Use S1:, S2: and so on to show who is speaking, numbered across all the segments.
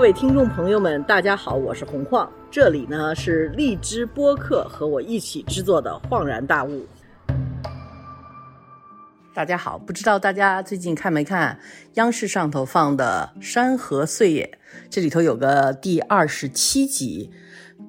S1: 各位听众朋友们，大家好，我是洪晃，这里呢是荔枝播客和我一起制作的《恍然大悟》。大家好，不知道大家最近看没看央视上头放的《山河岁月》，这里头有个第二十七集，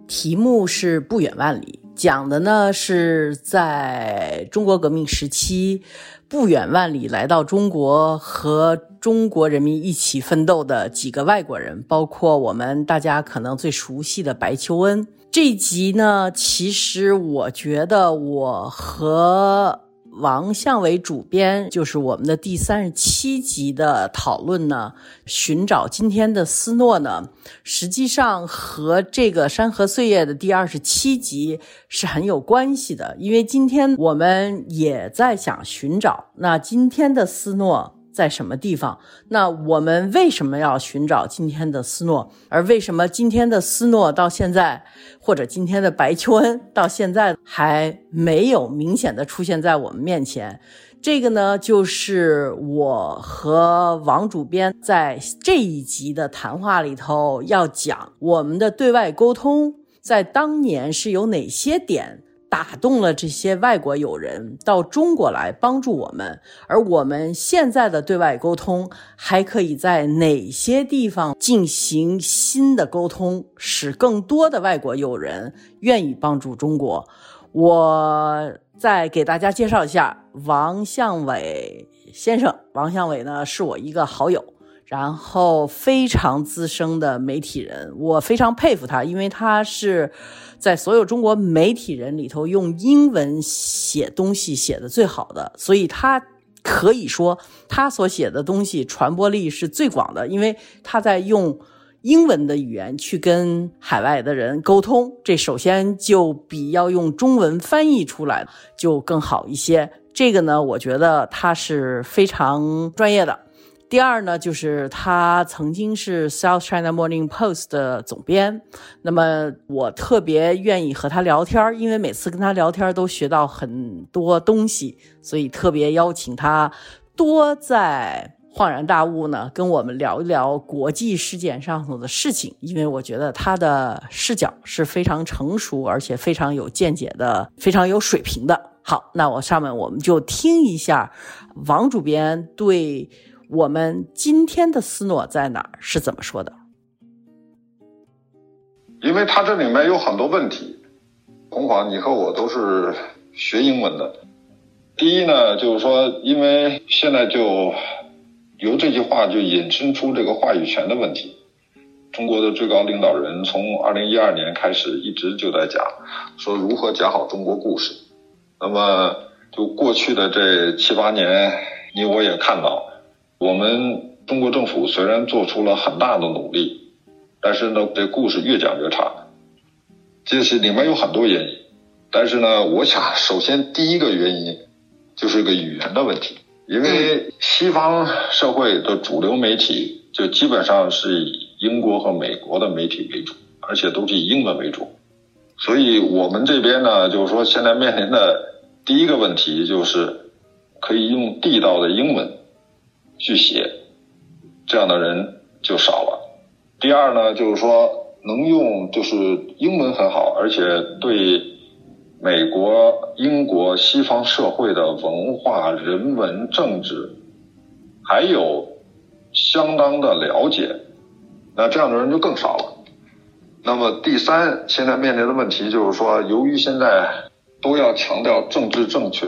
S1: 题目是“不远万里”，讲的呢是在中国革命时期，不远万里来到中国和中国人民一起奋斗的几个外国人，包括我们大家可能最熟悉的白求恩。这集呢，其实我觉得我和王向伟主编就是我们的第三十七集的讨论呢，寻找今天的斯诺呢，实际上和这个《山河岁月》的第二十七集是很有关系的，因为今天我们也在想寻找那今天的斯诺。在什么地方？那我们为什么要寻找今天的斯诺？而为什么今天的斯诺到现在，或者今天的白求恩到现在还没有明显的出现在我们面前？这个呢，就是我和王主编在这一集的谈话里头要讲我们的对外沟通，在当年是有哪些点。打动了这些外国友人到中国来帮助我们，而我们现在的对外沟通还可以在哪些地方进行新的沟通，使更多的外国友人愿意帮助中国？我再给大家介绍一下王向伟先生。王向伟呢，是我一个好友，然后非常资深的媒体人，我非常佩服他，因为他是。在所有中国媒体人里头，用英文写东西写的最好的，所以他可以说他所写的东西传播力是最广的，因为他在用英文的语言去跟海外的人沟通，这首先就比要用中文翻译出来就更好一些。这个呢，我觉得他是非常专业的。第二呢，就是他曾经是 South China Morning Post 的总编，那么我特别愿意和他聊天，因为每次跟他聊天都学到很多东西，所以特别邀请他多在恍然大悟呢，跟我们聊一聊国际事件上头的事情，因为我觉得他的视角是非常成熟，而且非常有见解的，非常有水平的。好，那我上面我们就听一下王主编对。我们今天的斯诺在哪儿？是怎么说的？
S2: 因为它这里面有很多问题。红华，你和我都是学英文的。第一呢，就是说，因为现在就由这句话就引申出这个话语权的问题。中国的最高领导人从二零一二年开始一直就在讲，说如何讲好中国故事。那么，就过去的这七八年，你我也看到。我们中国政府虽然做出了很大的努力，但是呢，这故事越讲越差。这是里面有很多原因，但是呢，我想首先第一个原因就是个语言的问题，因为西方社会的主流媒体就基本上是以英国和美国的媒体为主，而且都是以英文为主，所以我们这边呢，就是说现在面临的第一个问题就是可以用地道的英文。去写，这样的人就少了。第二呢，就是说能用就是英文很好，而且对美国、英国、西方社会的文化、人文、政治还有相当的了解，那这样的人就更少了。那么第三，现在面临的问题就是说，由于现在都要强调政治正确，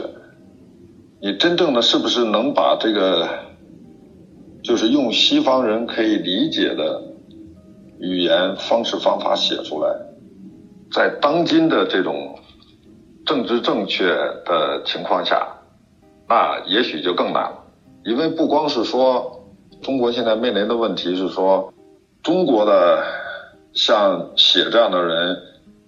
S2: 你真正的是不是能把这个？就是用西方人可以理解的语言方式方法写出来，在当今的这种政治正确的情况下，那也许就更难了。因为不光是说中国现在面临的问题是说，中国的像写这样的人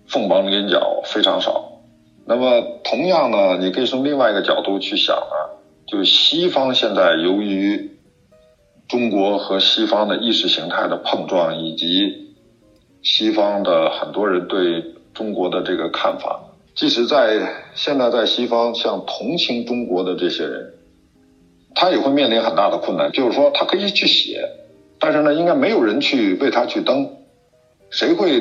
S2: 凤毛麟角非常少。那么同样呢，你可以从另外一个角度去想啊，就是西方现在由于中国和西方的意识形态的碰撞，以及西方的很多人对中国的这个看法，即使在现在在西方，像同情中国的这些人，他也会面临很大的困难。就是说，他可以去写，但是呢，应该没有人去为他去登，谁会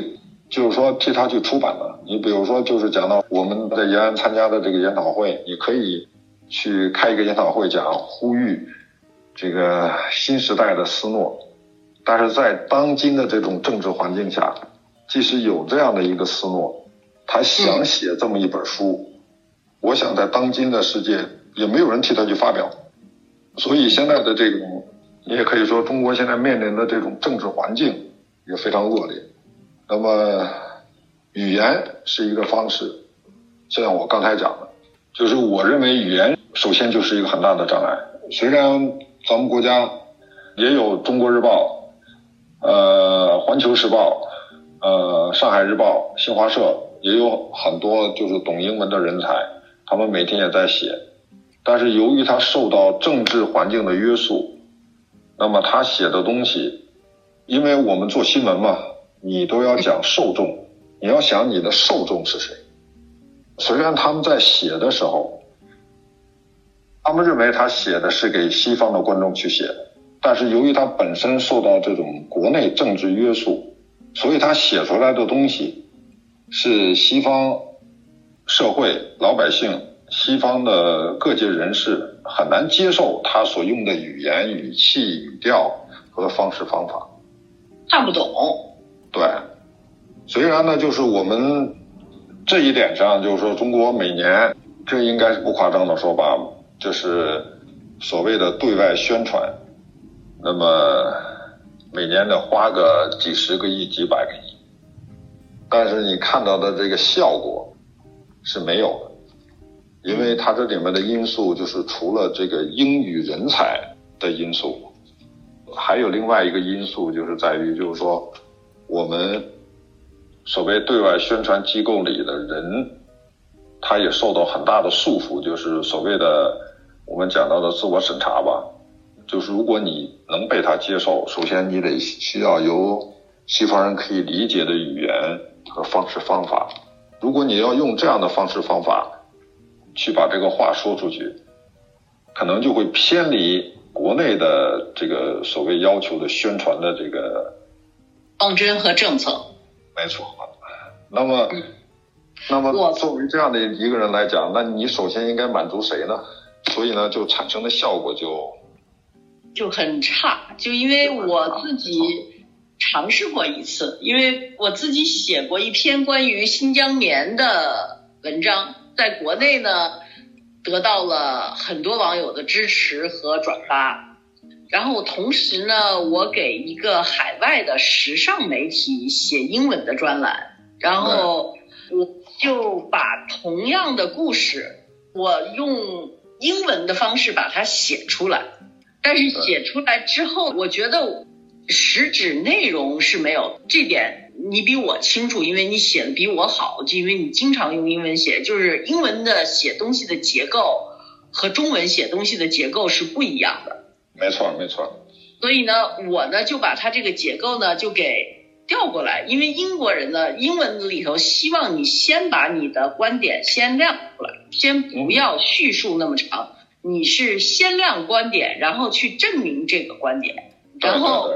S2: 就是说替他去出版呢？你比如说，就是讲到我们在延安参加的这个研讨会，你可以去开一个研讨会，讲呼吁这个新时代的斯诺，但是在当今的这种政治环境下，即使有这样的一个斯诺，他想写这么一本书，我想在当今的世界也没有人替他去发表，所以现在的这种。你也可以说，中国现在面临的这种政治环境也非常恶劣。那么，语言是一个方式，就像我刚才讲的，就是我认为语言首先就是一个很大的障碍。虽然咱们国家也有《中国日报》、呃《环球时报》、呃《上海日报》、新华社，也有很多就是懂英文的人才，他们每天也在写，但是由于他受到政治环境的约束。那么他写的东西，因为我们做新闻嘛，你都要讲受众，你要想你的受众是谁。虽然他们在写的时候，他们认为他写的是给西方的观众去写的，但是由于他本身受到这种国内政治约束，所以他写出来的东西是西方社会老百姓。西方的各界人士很难接受他所用的语言、语气、语调和方式方法，
S3: 看不懂。
S2: 对，虽然呢，就是我们这一点上，就是说中国每年，这应该是不夸张的说吧，就是所谓的对外宣传，那么每年得花个几十个亿、几百个亿，但是你看到的这个效果是没有的。因为它这里面的因素就是除了这个英语人才的因素，还有另外一个因素就是在于，就是说我们所谓对外宣传机构里的人，他也受到很大的束缚，就是所谓的我们讲到的自我审查吧。就是如果你能被他接受，首先你得需要由西方人可以理解的语言和方式方法。如果你要用这样的方式方法，去把这个话说出去，可能就会偏离国内的这个所谓要求的宣传的这个
S3: 方针和政策。
S2: 没错。那么，那么作为这样的一个人来讲，那你首先应该满足谁呢？所以呢，就产生的效果就
S3: 就很差。就因为我自己尝试过一次，因为我自己写过一篇关于新疆棉的文章。在国内呢，得到了很多网友的支持和转发，然后同时呢，我给一个海外的时尚媒体写英文的专栏，然后我就把同样的故事，我用英文的方式把它写出来，但是写出来之后，我觉得实质内容是没有这点。你比我清楚，因为你写的比我好，就因为你经常用英文写，就是英文的写东西的结构和中文写东西的结构是不一样的。
S2: 没错，没错。
S3: 所以呢，我呢就把它这个结构呢就给调过来，因为英国人呢英文里头希望你先把你的观点先亮出来，先不要叙述那么长，你是先亮观点，然后去证明这个观点，然后。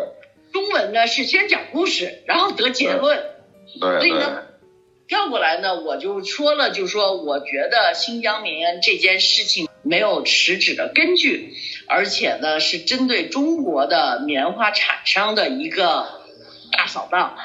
S3: 中文呢是先讲故事，然后得结论。
S2: 对。所
S3: 以呢，调过来呢，我就说了，就说我觉得新疆棉这件事情没有实质的根据，而且呢是针对中国的棉花产商的一个大扫荡。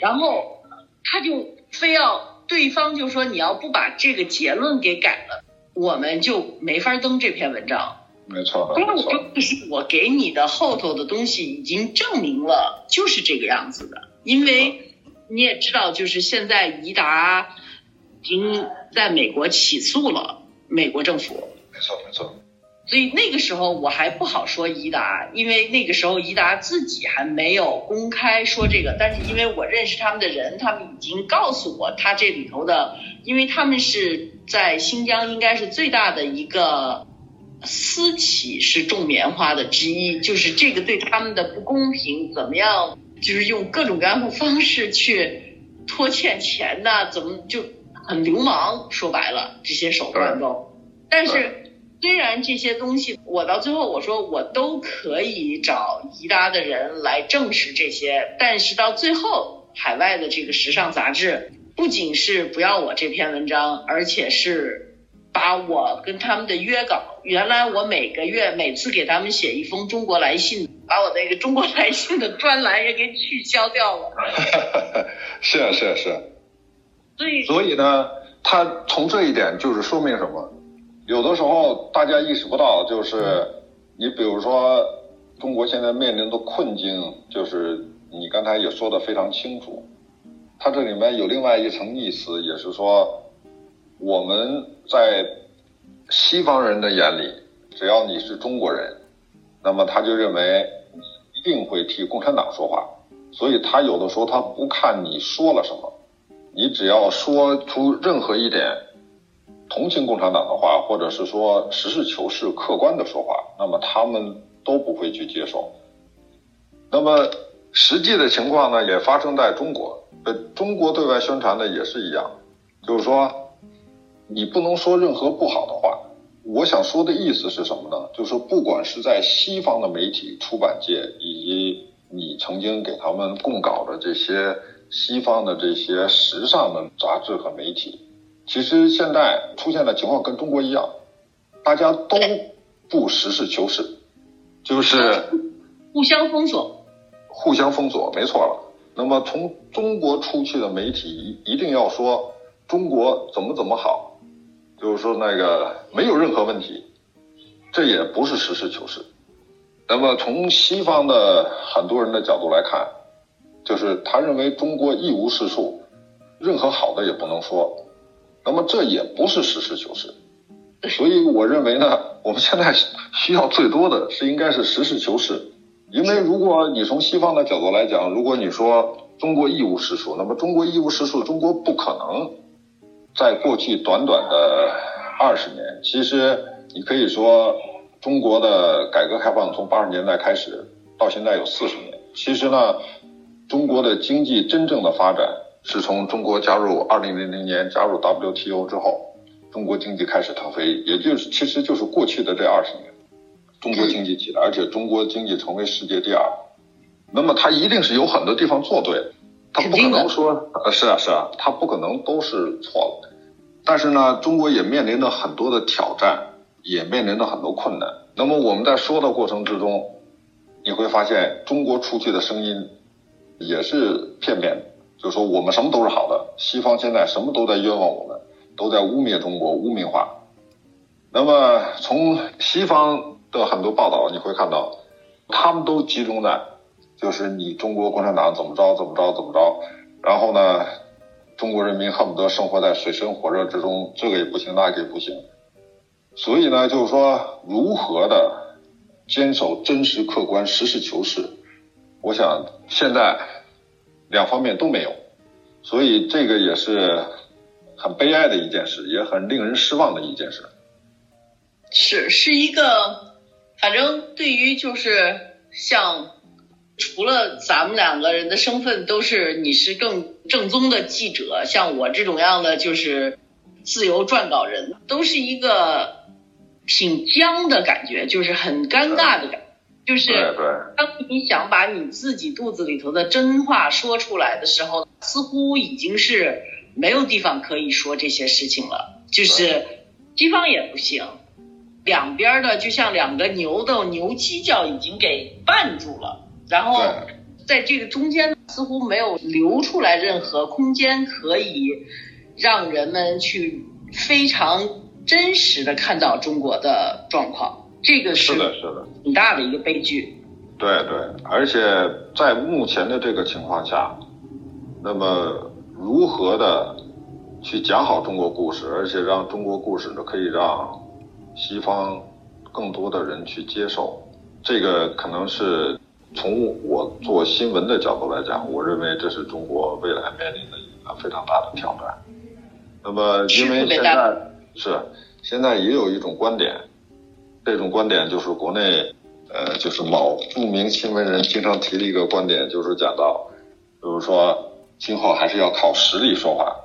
S3: 然后他就非要对方就说你要不把这个结论给改了，我们就没法登这篇文章。
S2: 没错，
S3: 因为我就是我给你的后头的东西已经证明了就是这个样子的，因为你也知道，就是现在宜达已经在美国起诉了美国政府。
S2: 没错没错。
S3: 所以那个时候我还不好说宜达，因为那个时候宜达自己还没有公开说这个，但是因为我认识他们的人，他们已经告诉我他这里头的，因为他们是在新疆应该是最大的一个。私企是种棉花的之一，就是这个对他们的不公平，怎么样？就是用各种各样的方式去拖欠钱呐，怎么就很流氓？说白了，这些手段都。但是虽然这些东西，我到最后我说我都可以找宜达的人来证实这些，但是到最后，海外的这个时尚杂志不仅是不要我这篇文章，而且是把我跟他们的约稿，原来我每个月每次给他们写一封中国来信，把我那个中国来信的专栏也给取消掉了。
S2: 是啊是啊是啊。
S3: 所以
S2: 所以呢，他从这一点就是说明什么？有的时候大家意识不到，就是你比如说中国现在面临的困境，就是你刚才也说的非常清楚。它这里面有另外一层意思，也是说我们在西方人的眼里，只要你是中国人，那么他就认为你一定会替共产党说话，所以他有的时候他不看你说了什么，你只要说出任何一点。同情共产党的话，或者是说实事求是、客观的说话，那么他们都不会去接受。那么实际的情况呢，也发生在中国。呃，中国对外宣传的也是一样，就是说你不能说任何不好的话。我想说的意思是什么呢？就是不管是在西方的媒体出版界，以及你曾经给他们供稿的这些西方的这些时尚的杂志和媒体。其实现在出现的情况跟中国一样，大家都不实事求是，就是
S3: 互相封锁，
S2: 互相封锁，没错了。那么从中国出去的媒体一一定要说中国怎么怎么好，就是说那个没有任何问题，这也不是实事求是。那么从西方的很多人的角度来看，就是他认为中国一无是处，任何好的也不能说。那么这也不是实事求是，所以我认为呢，我们现在需要最多的是应该是实事求是，因为如果你从西方的角度来讲，如果你说中国一无是处，那么中国一无是处，中国不可能在过去短短的二十年，其实你可以说中国的改革开放从八十年代开始到现在有四十年，其实呢，中国的经济真正的发展。是从中国加入二零零零年加入 WTO 之后，中国经济开始腾飞，也就是其实就是过去的这二十年，中国经济起来，而且中国经济成为世界第二，那么它一定是有很多地方做对，它不可能说呃是啊是啊，它不可能都是错了，但是呢，中国也面临着很多的挑战，也面临着很多困难。那么我们在说的过程之中，你会发现中国出去的声音也是片面的。就说我们什么都是好的，西方现在什么都在冤枉我们，都在污蔑中国，污名化。那么从西方的很多报道你会看到，他们都集中在，就是你中国共产党怎么着怎么着怎么着，然后呢，中国人民恨不得生活在水深火热之中，这个也不行，那个也不行。所以呢，就是说如何的坚守真实客观、实事求是，我想现在。两方面都没有，所以这个也是很悲哀的一件事，也很令人失望的一件事。
S3: 是，是一个，反正对于就是像除了咱们两个人的身份都是你是更正宗的记者，像我这种样的就是自由撰稿人，都是一个挺僵的感觉，就是很尴尬的感。就是当你想把你自己肚子里头的真话说出来的时候，似乎已经是没有地方可以说这些事情了。就是西方也不行，两边的就像两个牛的牛犄角已经给绊住了，然后在这个中间似乎没有留出来任何空间，可以让人们去非常真实的看到中国的状况。这个
S2: 是的，是的，
S3: 挺大的一个悲剧。
S2: 对对，而且在目前的这个情况下，那么如何的去讲好中国故事，而且让中国故事呢可以让西方更多的人去接受，这个可能是从我做新闻的角度来讲，我认为这是中国未来面临的一个非常大的挑战。那么，因为现在是现在也有一种观点。这种观点就是国内，呃，就是某著名新闻人经常提的一个观点，就是讲到，比如说今后还是要靠实力说话。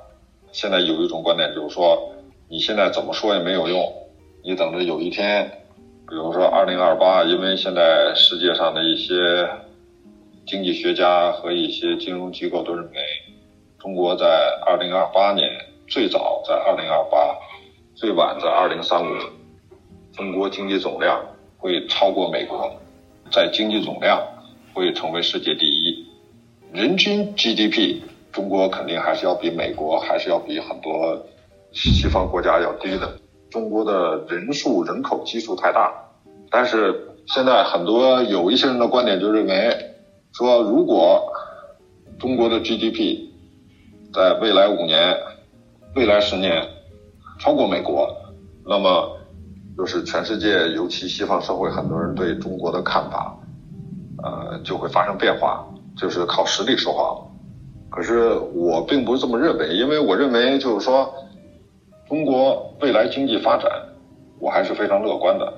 S2: 现在有一种观点就是说，你现在怎么说也没有用，你等着有一天，比如说二零二八，因为现在世界上的一些经济学家和一些金融机构都认为，中国在二零二八年最早在二零二八，最晚在二零三五，中国经济总量会超过美国，在经济总量会成为世界第一，人均 GDP。中国肯定还是要比美国，还是要比很多西方国家要低的。中国的人数人口基数太大，但是现在很多有一些人的观点就认为，说如果中国的 GDP 在未来五年、未来十年超过美国，那么就是全世界，尤其西方社会很多人对中国的看法，呃，就会发生变化，就是靠实力说话。可是我并不是这么认为，因为我认为就是说，中国未来经济发展，我还是非常乐观的。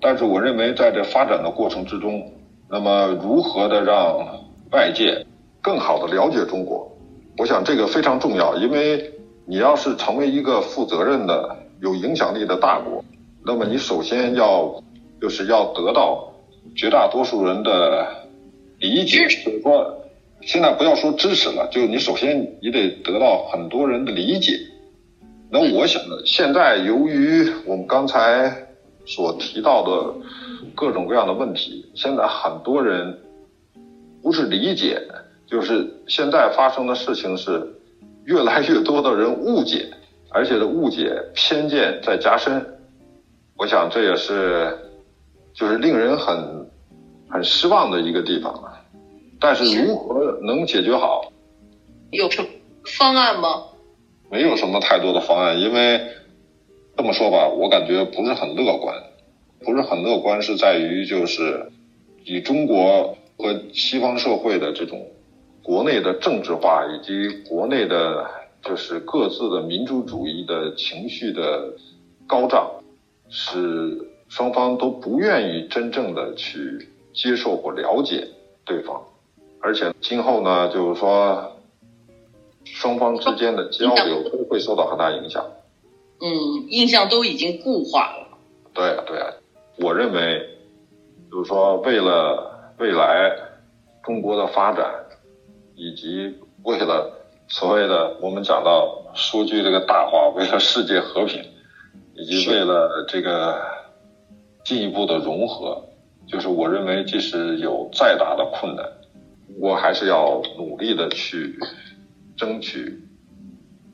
S2: 但是我认为在这发展的过程之中，那么如何的让外界更好的了解中国，我想这个非常重要。因为你要是成为一个负责任的、有影响力的大国，那么你首先要就是要得到绝大多数人的理解，就是说。现在不要说支持了，就你首先你得得到很多人的理解。那我想呢，现在由于我们刚才所提到的各种各样的问题，现在很多人不是理解，就是现在发生的事情是越来越多的人误解，而且的误解偏见在加深。我想这也是就是令人很很失望的一个地方。但是如何能解决好？
S1: 有什么方案吗？
S2: 没有什么太多的方案，因为这么说吧，我感觉不是很乐观，不是很乐观是在于就是以中国和西方社会的这种国内的政治化以及国内的就是各自的民主主义的情绪的高涨，使双方都不愿意真正的去接受或了解对方。而且今后呢，就是说，双方之间的交流都会受到很大影响。
S1: 嗯，印象都已经固化了。
S2: 对啊，对啊，我认为，就是说，为了未来中国的发展，以及为了所谓的我们讲到说句这个大话，为了世界和平，以及为了这个进一步的融合，就是我认为，即使有再大的困难。我还是要努力的去争取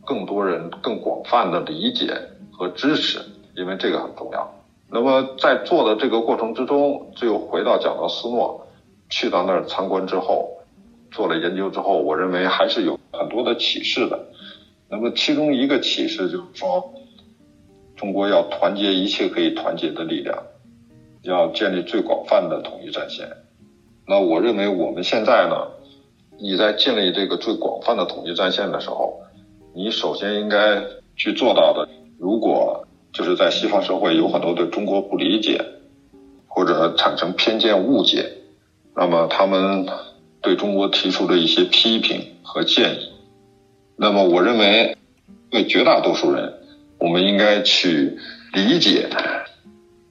S2: 更多人更广泛的理解和支持，因为这个很重要。那么在做的这个过程之中，就回到讲到斯诺，去到那儿参观之后，做了研究之后，我认为还是有很多的启示的。那么其中一个启示就是说，中国要团结一切可以团结的力量，要建立最广泛的统一战线。那我认为我们现在呢，你在建立这个最广泛的统一战线的时候，你首先应该去做到的，如果就是在西方社会有很多对中国不理解，或者产生偏见误解，那么他们对中国提出的一些批评和建议，那么我认为对绝大多数人，我们应该去理解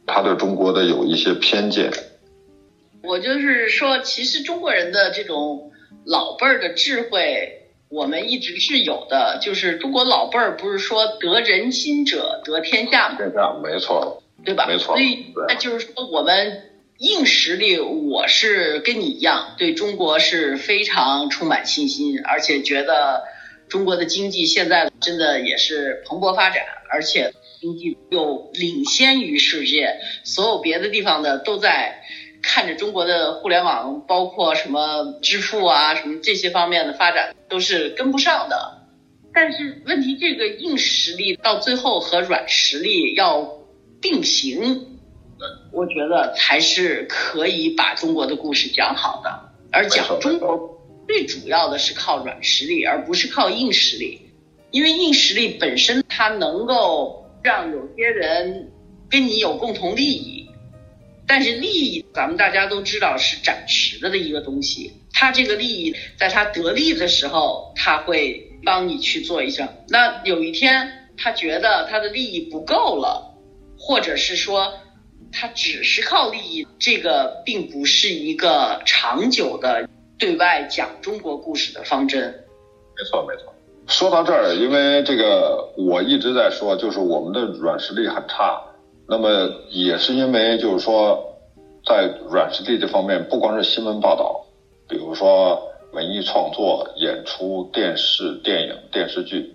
S2: 他对中国的有一些偏见。
S1: 我就是说，其实中国人的这种老辈儿的智慧，我们一直是有的。就是中国老辈儿不是说得人心者得天下吗？
S2: 对的，没错，
S1: 对吧？
S2: 没错。
S1: 所以那就是说，我们硬实力，我是跟你一样，对中国是非常充满信心，而且觉得中国的经济现在真的也是蓬勃发展，而且经济又领先于世界，所有别的地方的都在。看着中国的互联网，包括什么支付啊，什么这些方面的发展都是跟不上的。但是问题，这个硬实力到最后和软实力要并行，我觉得才是可以把中国的故事讲好的。而讲中国最主要的是靠软实力，而不是靠硬实力，因为硬实力本身它能够让有些人跟你有共同利益。但是利益，咱们大家都知道是暂时的的一个东西。他这个利益，在他得利的时候，他会帮你去做一下。那有一天，他觉得他的利益不够了，或者是说
S3: 他只是靠利益，这个并不是一个长久的对外讲中国故事的方针。
S2: 没错，没错。说到这儿，因为这个我一直在说，就是我们的软实力很差。那么也是因为，就是说，在软实力这方面，不光是新闻报道，比如说文艺创作、演出、电视、电影、电视剧。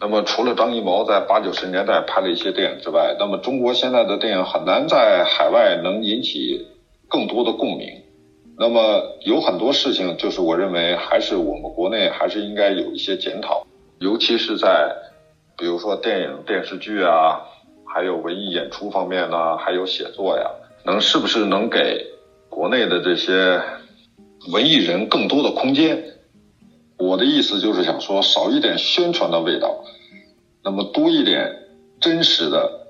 S2: 那么除了张艺谋在八九十年代拍了一些电影之外，那么中国现在的电影很难在海外能引起更多的共鸣。那么有很多事情，就是我认为还是我们国内还是应该有一些检讨。尤其是在，比如说电影、电视剧啊，还有文艺演出方面呢，还有写作呀，能是不是能给国内的这些文艺人更多的空间？我的意思就是想说，少一点宣传的味道，那么多一点真实的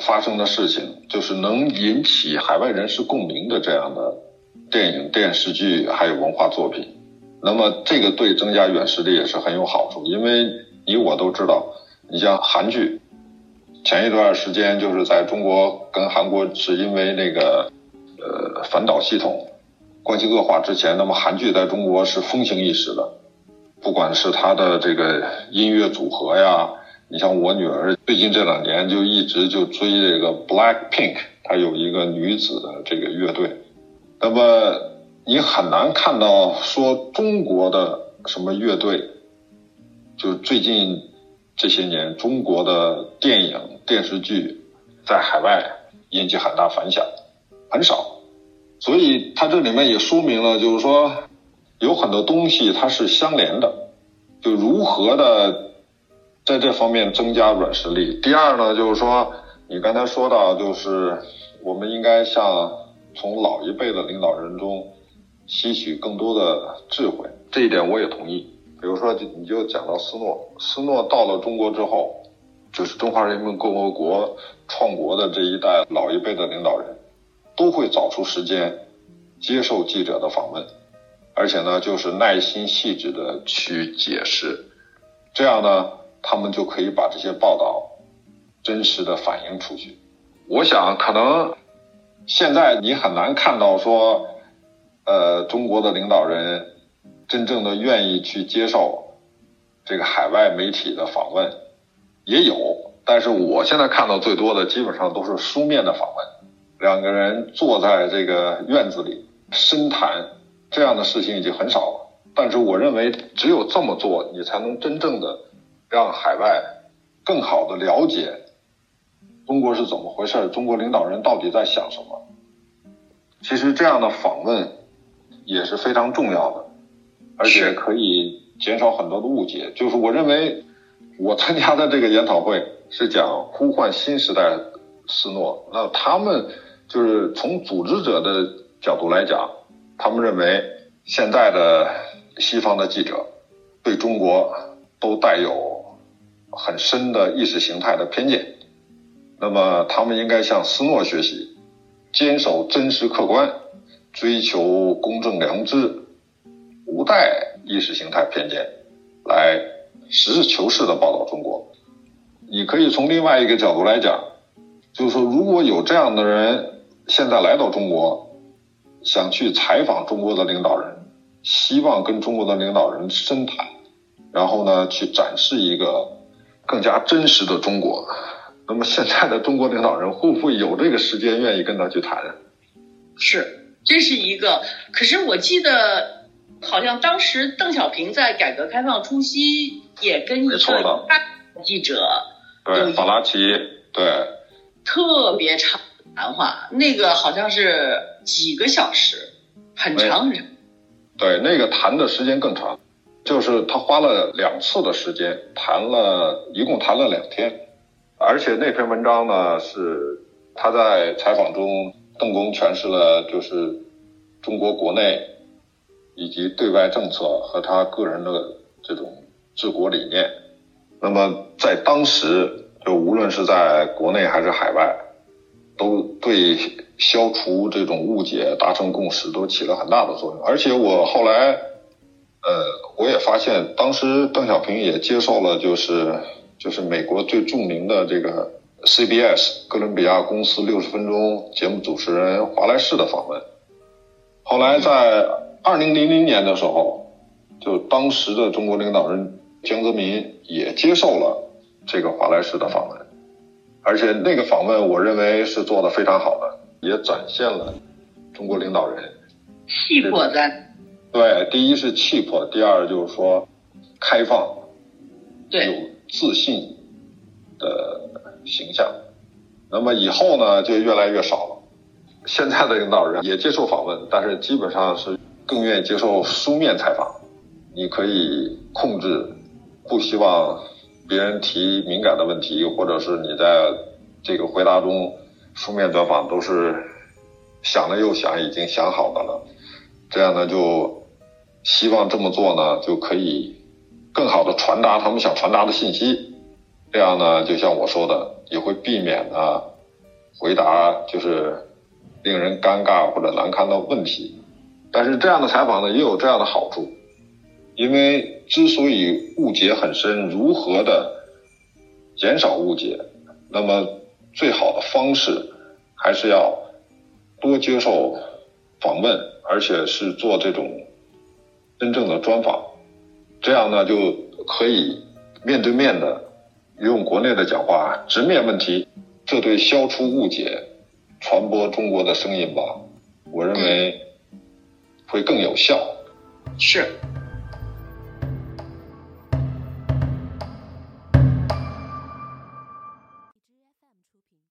S2: 发生的事情，就是能引起海外人士共鸣的这样的电影、电视剧还有文化作品。那么这个对增加软实力也是很有好处，因为你我都知道，你像韩剧，前一段时间就是在中国跟韩国是因为那个呃反导系统关系恶化之前，那么韩剧在中国是风行一时的，不管是它的这个音乐组合呀，你像我女儿最近这两年就一直就追这个 Black Pink，它有一个女子的这个乐队，那么。你很难看到说中国的什么乐队，就最近这些年中国的电影电视剧在海外引起很大反响，很少。所以它这里面也说明了，就是说有很多东西它是相连的，就如何的在这方面增加软实力。第二呢，就是说你刚才说到，就是我们应该像从老一辈的领导人中。吸取更多的智慧，这一点我也同意。比如说，你就讲到斯诺，斯诺到了中国之后，就是中华人民共和国创国的这一代老一辈的领导人，都会找出时间接受记者的访问，而且呢，就是耐心细致的去解释，这样呢，他们就可以把这些报道真实的反映出去。我想，可能现在你很难看到说。呃，中国的领导人真正的愿意去接受这个海外媒体的访问也有，但是我现在看到最多的基本上都是书面的访问，两个人坐在这个院子里深谈这样的事情已经很少了。但是我认为只有这么做，你才能真正的让海外更好的了解中国是怎么回事，中国领导人到底在想什么。其实这样的访问。也是非常重要的，而且可以减少很多的误解。就是我认为，我参加的这个研讨会是讲呼唤新时代斯诺，那他们就是从组织者的角度来讲，他们认为现在的西方的记者对中国都带有很深的意识形态的偏见，那么他们应该向斯诺学习，坚守真实客观。追求公正良知，不带意识形态偏见，来实事求是的报道中国。你可以从另外一个角度来讲，就是说，如果有这样的人现在来到中国，想去采访中国的领导人，希望跟中国的领导人深谈，然后呢，去展示一个更加真实的中国。那么现在的中国领导人会不会有这个时间愿意跟他去谈？
S3: 是。这是一个，可是我记得好像当时邓小平在改革开放初期也跟一个记者
S2: 对法拉奇对
S3: 特别长谈话，那个好像是几个小时，很长很长。
S2: 对，那个谈的时间更长，就是他花了两次的时间谈了一共谈了两天，而且那篇文章呢是他在采访中。邓公诠释了就是中国国内以及对外政策和他个人的这种治国理念。那么在当时，就无论是在国内还是海外，都对消除这种误解、达成共识都起了很大的作用。而且我后来，呃，我也发现，当时邓小平也接受了，就是就是美国最著名的这个 CBS 哥伦比亚公司六十分钟节目主持人华莱士的访问。后来在二零零零年的时候，就当时的中国领导人江泽民也接受了这个华莱士的访问，而且那个访问我认为是做的非常好的，也展现了中国领导人
S3: 气魄在。
S2: 对，第一是气魄，第二就是说开放，
S3: 对，
S2: 有自信的形象。那么以后呢，就越来越少了。现在的领导人也接受访问，但是基本上是更愿意接受书面采访。你可以控制，不希望别人提敏感的问题，或者是你在这个回答中，书面专访都是想了又想，已经想好的了。这样呢，就希望这么做呢，就可以更好的传达他们想传达的信息。这样呢，就像我说的，也会避免呢回答就是令人尴尬或者难堪的问题。但是这样的采访呢，也有这样的好处，因为之所以误解很深，如何的减少误解，那么最好的方式还是要多接受访问，而且是做这种真正的专访，这样呢就可以面对面的用国内的讲话直面问题，这对消除误解、传播中国的声音吧，我认为会更有效。
S3: 是。